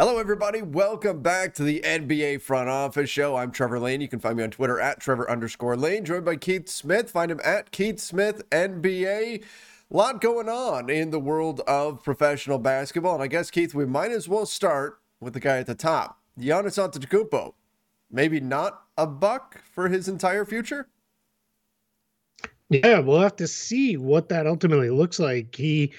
Hello, everybody. Welcome back to the NBA Front Office Show. I'm Trevor Lane. You can find me on Twitter at Trevor underscore Lane, joined by Keith Smith. Find him at Keith Smith NBA. A lot going on in the world of professional basketball. And I guess, Keith, we might as well start with the guy at the top, Giannis Antetokounmpo. Maybe not a buck for his entire future? Yeah, we'll have to see what that ultimately looks like. He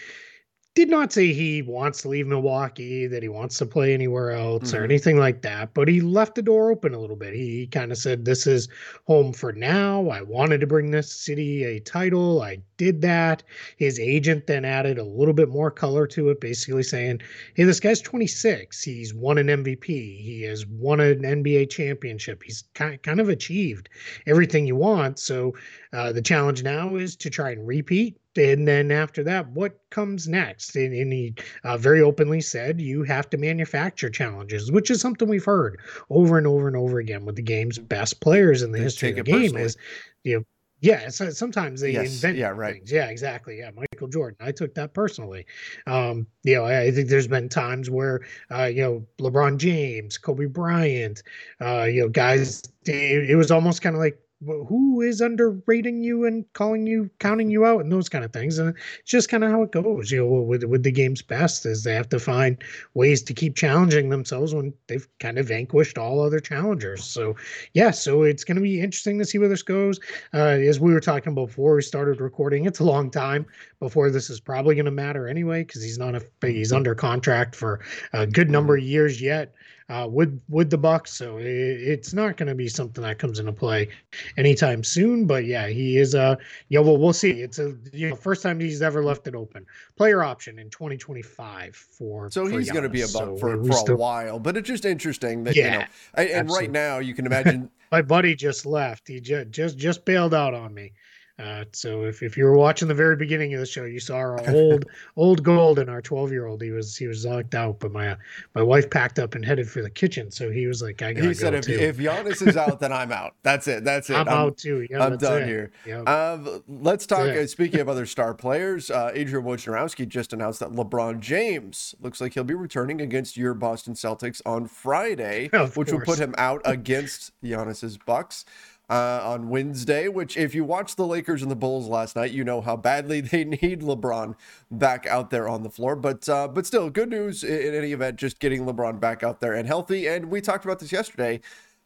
did not say he wants to leave Milwaukee, that he wants to play anywhere else mm-hmm. or anything like that, but he left the door open a little bit. He kind of said, This is home for now. I wanted to bring this city a title. I did that. His agent then added a little bit more color to it, basically saying, Hey, this guy's 26. He's won an MVP. He has won an NBA championship. He's kind of achieved everything you want. So uh, the challenge now is to try and repeat and then after that, what comes next? And, and he uh, very openly said you have to manufacture challenges, which is something we've heard over and over and over again with the game's best players in the they history of the game. Personally. Is you know, yeah, so sometimes they yes, invent yeah, right. things. Yeah, exactly. Yeah, Michael Jordan. I took that personally. Um, you know, I, I think there's been times where uh, you know LeBron James, Kobe Bryant, uh, you know, guys. It, it was almost kind of like who is underrating you and calling you counting you out and those kind of things and it's just kind of how it goes you know with with the game's best is they have to find ways to keep challenging themselves when they've kind of vanquished all other challengers so yeah so it's going to be interesting to see where this goes uh, as we were talking before we started recording it's a long time before this is probably going to matter anyway because he's not a he's under contract for a good number of years yet uh, with with the Bucks. So it, it's not going to be something that comes into play anytime soon. But yeah, he is. Uh, yeah, well, we'll see. It's a you know first time he's ever left it open. Player option in 2025 for. So for he's going to be a Buck so for, for still, a while. But it's just interesting that yeah, you know, and, and right now you can imagine. My buddy just left. He just just just bailed out on me. Uh, so if, if you were watching the very beginning of the show, you saw our old old gold Golden, our twelve year old. He was he was locked out, but my my wife packed up and headed for the kitchen. So he was like, "I got." To He said, if, "If Giannis is out, then I'm out. That's it. That's it. I'm, I'm out too. Yeah, I'm done it. here." Yep. Um, let's talk. Uh, speaking of other star players, uh, Adrian Wojnarowski just announced that LeBron James looks like he'll be returning against your Boston Celtics on Friday, which will put him out against Giannis's Bucks uh, on Wednesday, which, if you watched the Lakers and the Bulls last night, you know how badly they need LeBron back out there on the floor. But uh, but still, good news in, any event, just getting LeBron back out there and healthy. And we talked about this yesterday.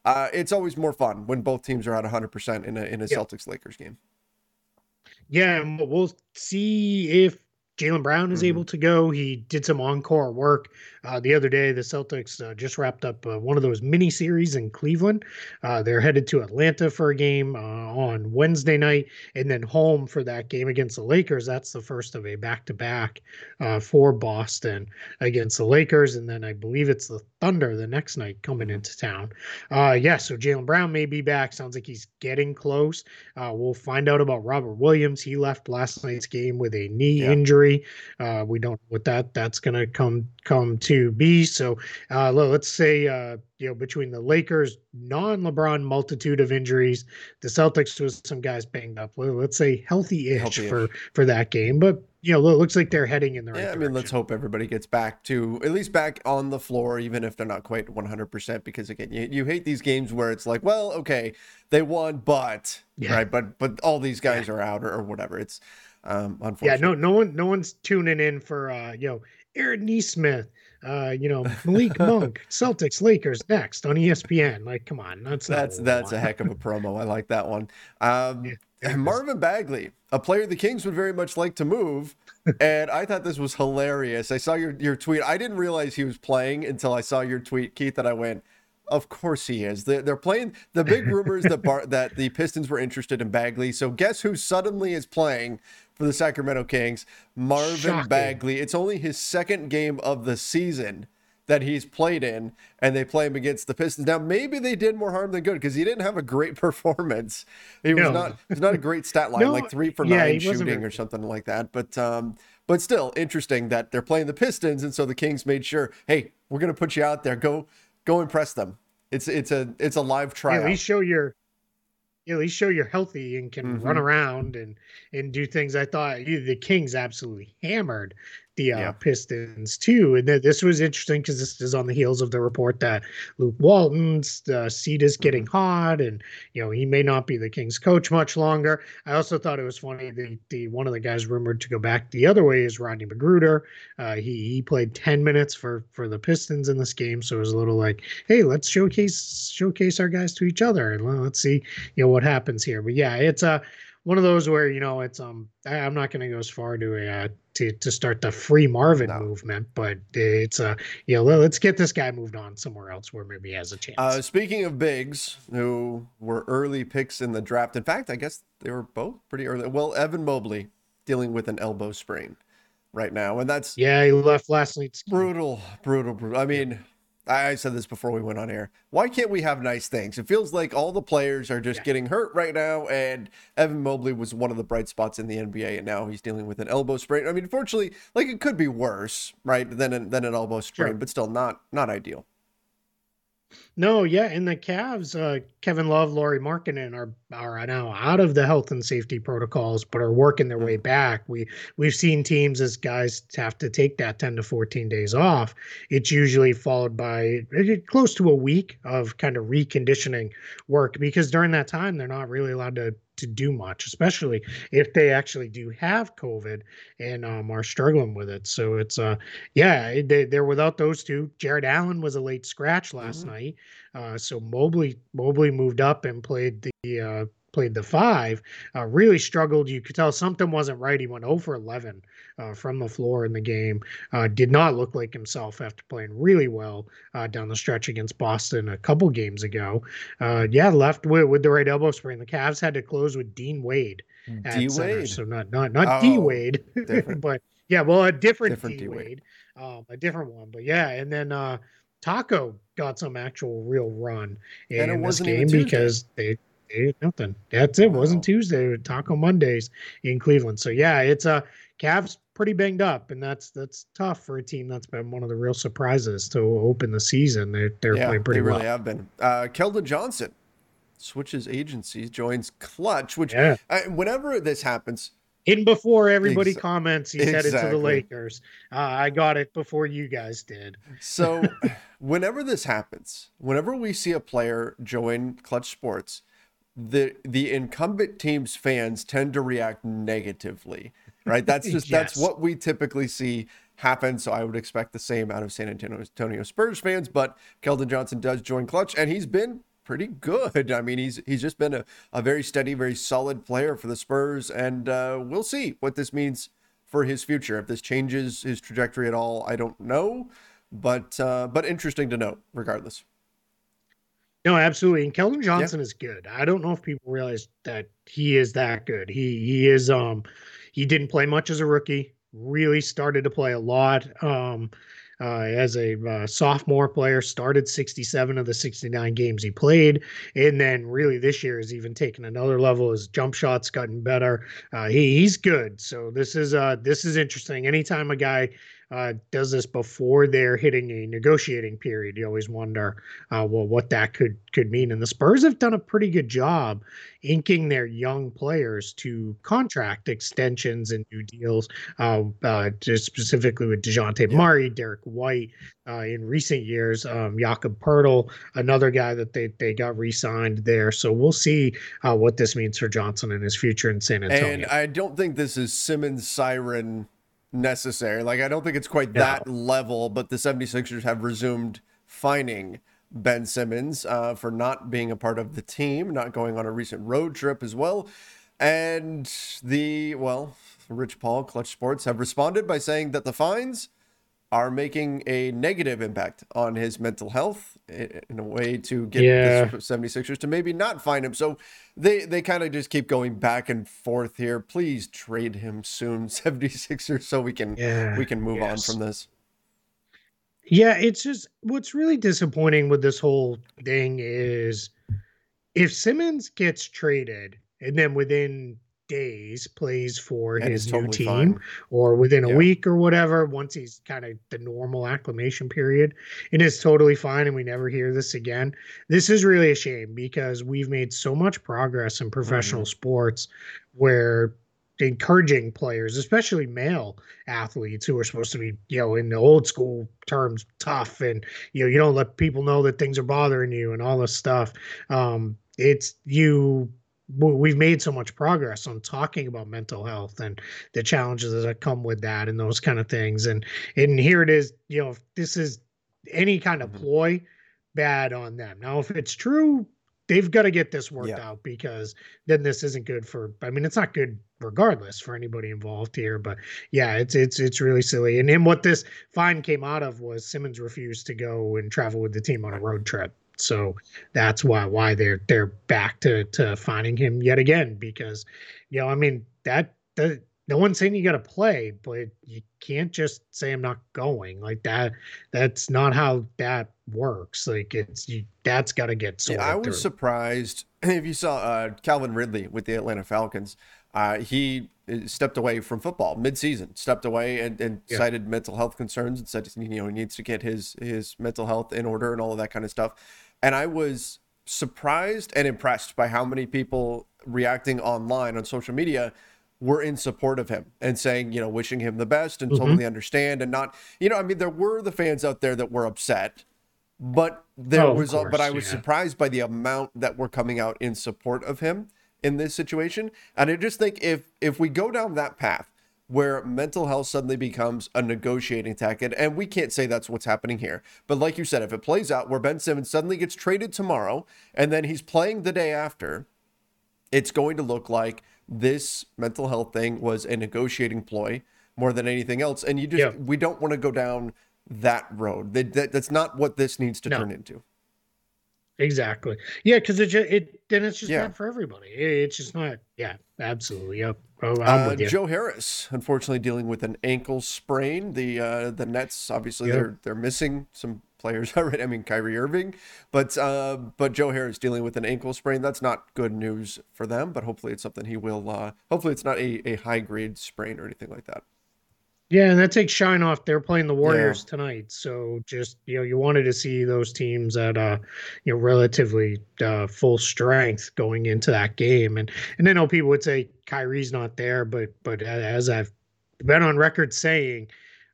Uh, it's always more fun when both teams are at 100% in a, in a yeah. Celtics Lakers game. Yeah, we'll see if Jaylen Brown is mm-hmm. able to go. He did some encore work uh, the other day, the Celtics uh, just wrapped up uh, one of those mini series in Cleveland. Uh, they're headed to Atlanta for a game uh, on Wednesday night, and then home for that game against the Lakers. That's the first of a back to back for Boston against the Lakers, and then I believe it's the Thunder the next night coming into town. yeah, so Jaylen Brown may be back. Sounds like he's getting close. we'll find out about Robert Williams. He left last night's game with a knee yeah. injury. We don't know what that that's going to come come to be. So uh, let's say uh, you know between the Lakers non-LeBron multitude of injuries, the Celtics with some guys banged up. Let's say healthy-ish, for for that game, but you know, it looks like they're heading in the right yeah, I mean, let's hope everybody gets back to at least back on the floor, even if they're not quite 100%. Because again, you, you hate these games where it's like, well, okay, they won, but yeah. right, but but all these guys yeah. are out or, or whatever. It's um, unfortunate. Yeah, no, no one, no one's tuning in for uh, you know Aaron Nesmith uh, you know, Malik Monk, Celtics, Lakers next on ESPN. Like, come on, that's that's that's a heck of a promo. I like that one. Um, yeah, Marvin Bagley, a player the Kings would very much like to move, and I thought this was hilarious. I saw your your tweet. I didn't realize he was playing until I saw your tweet, Keith. That I went. Of course he is. They're, they're playing. The big rumors that Bar, that the Pistons were interested in Bagley. So guess who suddenly is playing for the Sacramento Kings, Marvin Shocking. Bagley. It's only his second game of the season that he's played in, and they play him against the Pistons. Now, maybe they did more harm than good because he didn't have a great performance. He was no. not. He's not a great stat line, no, like three for yeah, nine shooting or something like that. But um, but still interesting that they're playing the Pistons, and so the Kings made sure, hey, we're gonna put you out there. Go go impress them. It's it's a it's a live trial. Yeah, at least show your at least show you're healthy and can mm-hmm. run around and and do things. I thought the Kings absolutely hammered the uh, yeah. Pistons too. And th- this was interesting because this is on the heels of the report that Luke Walton's uh, seat is getting mm-hmm. hot, and you know he may not be the Kings coach much longer. I also thought it was funny the the one of the guys rumored to go back the other way is Rodney McGruder. Uh, he he played ten minutes for for the Pistons in this game, so it was a little like, hey, let's showcase showcase our guys to each other and let's see you know what happens here. But yeah, it's a one of those where you know it's um I, am not going to go as far to uh, to to start the free Marvin no. movement, but it's uh you know let's get this guy moved on somewhere else where maybe he has a chance. Uh, speaking of bigs who were early picks in the draft, in fact, I guess they were both pretty early. Well, Evan Mobley dealing with an elbow sprain right now, and that's yeah he left last night. Brutal, brutal, brutal. I mean. I said this before we went on air. Why can't we have nice things? It feels like all the players are just yeah. getting hurt right now, and Evan Mobley was one of the bright spots in the NBA, and now he's dealing with an elbow sprain. I mean, unfortunately, like it could be worse, right, than an, than an elbow sprain, sure. but still not not ideal. No, yeah, and the Cavs, uh, Kevin Love, Lauri Markkanen are are now out of the health and safety protocols, but are working their way back. We we've seen teams as guys have to take that ten to fourteen days off. It's usually followed by eh, close to a week of kind of reconditioning work because during that time they're not really allowed to to do much, especially if they actually do have COVID and um, are struggling with it. So it's uh yeah, they, they're without those two. Jarrett Allen was a late scratch last mm-hmm. night. Uh, so Mobley Mobley moved up and played the uh, played the five, uh, really struggled. You could tell something wasn't right. He went over 11 uh, from the floor in the game. Uh, did not look like himself after playing really well uh, down the stretch against Boston a couple games ago. Uh, yeah, left with, with the right elbow sprain. The Cavs had to close with Dean Wade. D Wade. So not not not oh, D Wade, but yeah, well a different, different D Wade, um, a different one. But yeah, and then uh, Tacko got some actual real run in this game because they nothing. That's it. Wow. Wasn't Tuesday. It was Taco Mondays in Cleveland. So yeah, it's a uh, Cavs pretty banged up, and that's that's tough for a team that's been one of the real surprises to open the season. They're they're yeah, playing pretty well. they well. really have been. Uh, Keldon Johnson switches agencies, joins Clutch. Which yeah. I, whenever this happens, in before everybody Ex- comments, he's exactly. headed to the Lakers. Uh, I got it before you guys did. So, whenever this happens, whenever we see a player join Clutch Sports, the the incumbent team's fans tend to react negatively right? That's just yes. that's what we typically see happen. So i would expect the same out of san antonio spurs fans but keldon johnson does join clutch and he's been pretty good. I mean he's he's just been a, a very steady very solid player for the spurs and uh, we'll see what this means for his future. If this changes his trajectory at all i don't know but uh, but interesting to note regardless no, absolutely. And Keldon Johnson is good. I don't know if people realize that he is that good. He he is um he didn't play much as a rookie. Really started to play a lot. Um uh, as a uh, sophomore player, started 67 of the 69 games he played, and then really this year has even taken another level. His jump shots gotten better. Uh, he, he's good. So this is uh this is interesting. Anytime a guy uh, does this before they're hitting a negotiating period. You always wonder, uh, well, what that could could mean. And the Spurs have done a pretty good job inking their young players to contract extensions and new deals. Uh, uh specifically with Dejounte yeah. Murray, Derrick White. Uh, in recent years, um, Jakob Poeltl, another guy that they they got re-signed there. So we'll see uh, what this means for Johnson and his future in San Antonio. And I don't think this is Simmons' siren necessary. Like, I don't think it's quite no. that level, but the 76ers have resumed fining Ben Simmons uh, for not being a part of the team, not going on a recent road trip as well. And the, well, Rich Paul, Clutch Sports, have responded by saying that the fines are making a negative impact on his mental health in a way to get yeah. the 76ers to maybe not find him. So they they kind of just keep going back and forth here. Please trade him soon 76ers so we can yeah. we can move yes. on from this. Yeah, it's just what's really disappointing with this whole thing is if Simmons gets traded and then within days plays for that his new team fine. or within a yeah. week or whatever once he's kind of the normal acclimation period it is totally fine and we never hear this again this is really a shame because we've made so much progress in professional mm. sports where encouraging players, especially male athletes who are supposed to be, you know, in the old school terms, tough and you know, you don't let people know that things are bothering you and all this stuff. Um, it's you we've made so much progress on talking about mental health and the challenges that come with that and those kind of things and and here it is you know if this is any kind of mm-hmm. ploy bad on them now if it's true they've got to get this worked yeah. out because then this isn't good for i mean it's not good regardless for anybody involved here but yeah it's it's it's really silly and then what this fine came out of was simmons refused to go and travel with the team on a road trip so that's why why they're they're back to to finding him yet again because you know I mean that that no one's saying you got to play, but you can't just say I'm not going like that. That's not how that works. Like it's you, that's got to get sorted. Yeah, I was through. surprised if you saw uh, Calvin Ridley with the Atlanta Falcons. Uh, he uh, stepped away from football mid-season, stepped away and, and yeah. cited mental health concerns and said you know he needs to get his his mental health in order and all of that kind of stuff. And I was surprised and impressed by how many people reacting online on social media were in support of him and saying, you know, wishing him the best and mm-hmm. totally understand and not, you know, I mean, there were the fans out there that were upset, but there oh, was, course, but I was yeah. surprised by the amount that were coming out in support of him in this situation. And I just think if if we go down that path, where mental health suddenly becomes a negotiating tactic. And we can't say that's what's happening here. But like you said, if it plays out where Ben Simmons suddenly gets traded tomorrow and then he's playing the day after, it's going to look like this mental health thing was a negotiating ploy more than anything else. And you just, yeah. we don't want to go down that road. That, that, that's not what this needs to no. turn into. Exactly. Yeah, because it, it then it's just yeah. not for everybody. It, it's just not. Yeah, absolutely. Yep. Oh, uh, Joe Harris, unfortunately, dealing with an ankle sprain. The uh, the Nets obviously yep. they're they're missing some players already. I mean Kyrie Irving, but uh, but Joe Harris dealing with an ankle sprain. That's not good news for them. But hopefully it's something he will. Uh, hopefully it's not a, a high grade sprain or anything like that. Yeah, and that takes shine off. They're playing the Warriors yeah. tonight, so just you know, you wanted to see those teams at uh, you know, relatively uh, full strength going into that game, and and I know people would say Kyrie's not there, but but as I've been on record saying,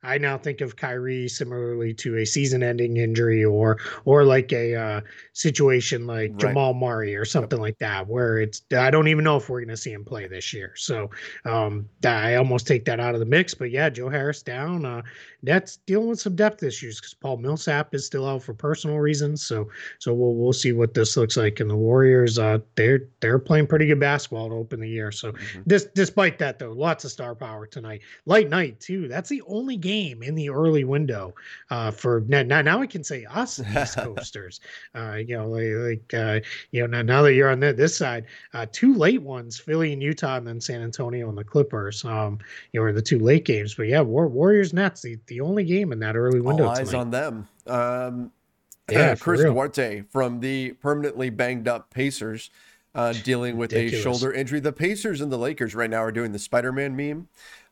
I now think of Kyrie similarly to a season-ending injury or or like a uh, situation like right. Jamal Murray or something yep. like that, where it's I don't even know if we're going to see him play this year. So um, I almost take that out of the mix. But yeah, Joe Harris down. Uh, that's dealing with some depth issues because Paul Millsap is still out for personal reasons. So so we'll we'll see what this looks like. And the Warriors, uh, they're they're playing pretty good basketball to open the year. So mm-hmm. this despite that though, lots of star power tonight. Light night too. That's the only game in the early window uh, for now. Now I can say us East Coasters. uh, you know, like, uh, you know now, now that you're on the, this side, uh, two late ones, Philly and Utah, and then San Antonio and the Clippers. Um, you know, are the two late games. But yeah, War, Warriors Nets. The, the only game in that early window. All eyes tonight. on them. Um, yeah, Chris Duarte from the permanently banged up Pacers, uh, dealing with Ridiculous. a shoulder injury. The Pacers and the Lakers right now are doing the Spider-Man meme.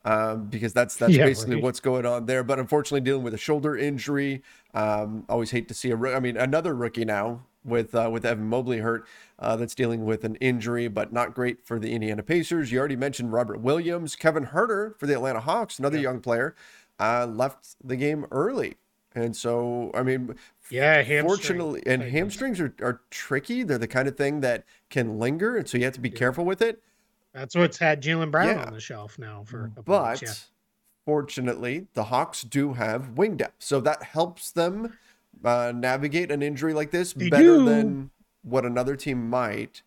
Um, because that's that's yeah, basically right. what's going on there. But unfortunately, dealing with a shoulder injury. Um, always hate to see a. I mean, another rookie now with uh, with Evan Mobley hurt, uh, that's dealing with an injury, but not great for the Indiana Pacers. You already mentioned Robert Williams, Kevin Huerter for the Atlanta Hawks, another yeah. young player uh, left the game early. And so, I mean, yeah, fortunately, and hamstrings are, are tricky. They're the kind of thing that can linger. And so you have to be yeah. careful with it. That's what's had Jaylen Brown yeah. on the shelf now for a couple But yeah. fortunately, the Hawks do have wing depth. So that helps them uh, navigate an injury like this they better do. than what another team might.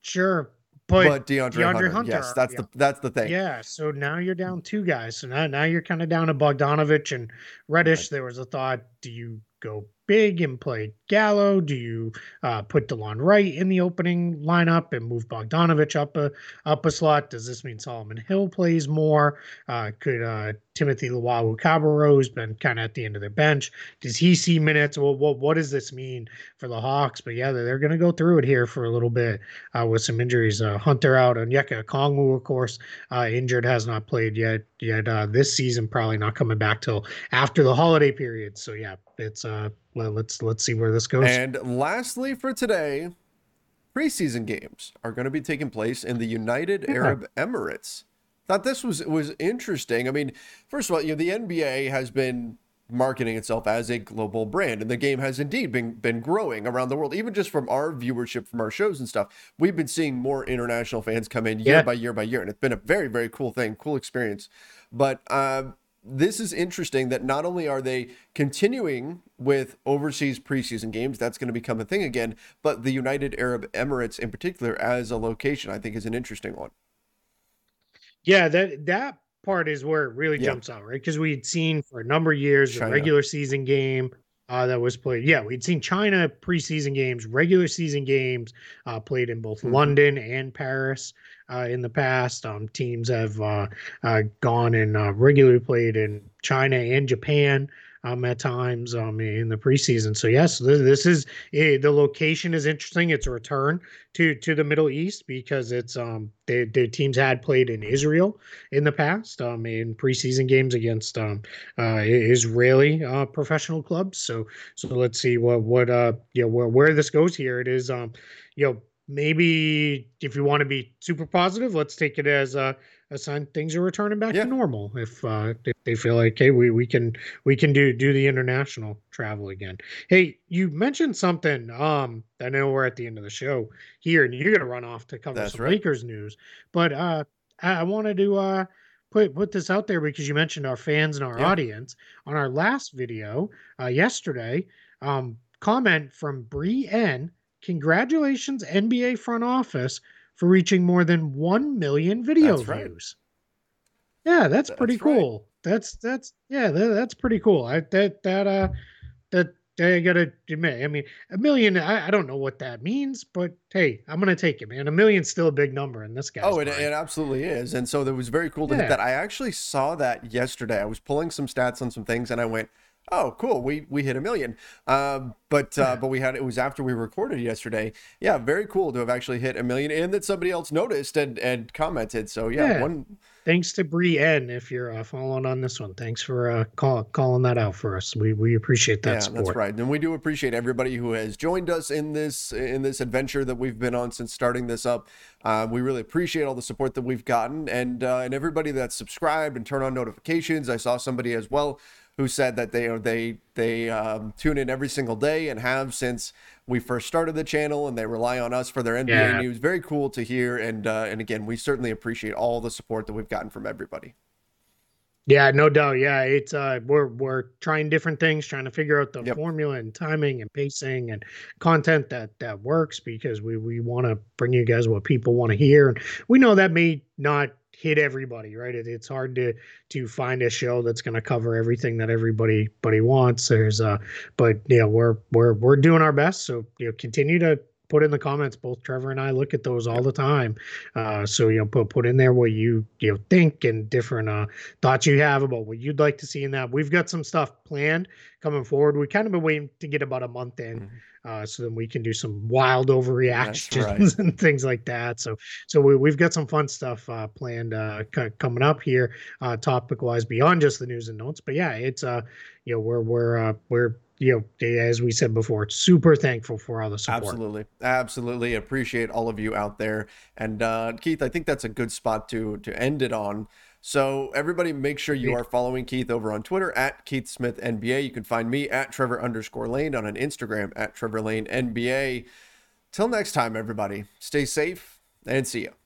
Sure, but, but DeAndre, DeAndre Hunter, Hunter, yes, that's yeah. the that's the thing. Yeah, so now you're down two guys. So now now you're kind of down to Bogdanovich and Reddish. Right. There was a thought: do you go big and play Gallo? Do you uh, put Delon Wright in the opening lineup and move Bogdanovich up a up a slot? Does this mean Solomon Hill plays more? Uh, could uh, Timothy Luwawu-Cabarrot's been kind of at the end of their bench? Does he see minutes? Well, what what does this mean for the Hawks? But yeah, they're, they're going to go through it here for a little bit uh, with some injuries. Uh, Hunter out, Onyeka Okongwu, of course, uh, injured, has not played yet yet this season. Probably not coming back till after the holiday period. So yeah, it's uh let's let's see where this goes. And lastly for today, preseason games are going to be taking place in the United yeah. Arab Emirates. Thought this was was interesting. I mean, first of all, you know, the NBA has been marketing itself as a global brand and the game has indeed been been growing around the world even just from our viewership from our shows and stuff we've been seeing more international fans come in year yeah. by year by year and it's been a very very cool thing cool experience but uh, this is interesting that not only are they continuing with overseas preseason games, that's going to become a thing again, but the United Arab Emirates in particular as a location, I think is an interesting one. Yeah, that that part is where it really yeah. jumps out, right? Because we had seen for a number of years China. a regular season game uh, that was played. Yeah, we'd seen China preseason games, regular season games uh, played in both mm-hmm. London and Paris uh, in the past. Um, teams have uh, uh, gone and uh, regularly played in China and Japan um, at times um, in the preseason. So yes, this, is eh, the location is interesting. It's a return to to the Middle East because it's um the the teams had played in Israel in the past um in preseason games against um uh, Israeli uh, professional clubs. So so let's see what what uh know where where this goes here. It is um you know maybe if you want to be super positive, let's take it as a, a sign things are returning back yeah. to normal. If, uh, if they feel like, hey, we, we can we can do do the international travel again. Hey, you mentioned something. Um, I know we're at the end of the show here, and you're gonna run off to cover That's some right. Lakers news, but uh, I, wanted to uh put put this out there because you mentioned our fans and our yeah. audience on our last video uh, yesterday. Um, comment from Bree N Congratulations, NBA front office, for reaching more than 1 million video that's views. Right. Yeah, that's, that's pretty cool. That's that's yeah, that, that's pretty cool. I that that uh that I gotta admit, I mean, a million. I, I, don't know what that means, but hey, I'm gonna take it, man. A million's still a big number in this guy. Oh, it, it, absolutely is. And so it was very cool to yeah. hit that. I actually saw that yesterday. I was pulling some stats on some things, and I went, oh cool. We we hit a million. Um, but uh, but we had it was after we recorded yesterday. Yeah very cool to have actually hit a million and that somebody else noticed and and commented. So yeah, yeah. one thanks to Bree N if you're uh, following on this one. Thanks for uh, call, calling that out for us. We we appreciate that yeah, support. that's right. And we do appreciate everybody who has joined us in this in this adventure that we've been on since starting this up. Uh, we really appreciate all the support that we've gotten. And uh, and everybody that's subscribed and turn on notifications. I saw somebody as well who said that they they they um, tune in every single day and have since we first started the channel, and they rely on us for their NBA yeah. news. Very cool to hear, and uh, and again, we certainly appreciate all the support that we've gotten from everybody. Yeah, no doubt. Yeah, it's uh, we're we're trying different things, trying to figure out the yep. formula and timing and pacing and content that that works because we we want to bring you guys what people want to hear, and we know that may not hit everybody, right? It, it's hard to to find a show that's going to cover everything that everybody buddy wants. There's uh, but yeah, we're we're we're doing our best. So you know, continue to put in the comments. Both Trevor and I look at those all the time. Uh, so you know, put put in there what you you know think and different uh, thoughts you have about what you'd like to see in that. We've got some stuff planned coming forward. We kind of been waiting to get about a month in. Mm-hmm. Uh, so then we can do some wild overreactions right. and things like that. So so we, have got some fun stuff uh, planned uh, c- coming up here, uh, topic wise beyond just the news and notes. But yeah, it's uh you know we're we're uh, we're you know, as we said before, super thankful for all the support. Absolutely, absolutely appreciate all of you out there. And uh, Keith, I think that's a good spot to to end it on. So everybody, make sure you are following Keith over on Twitter at Keith Smith NBA. You can find me at Trevor underscore Lane on an Instagram at Trevor Lane NBA. Till next time, everybody, stay safe and see you.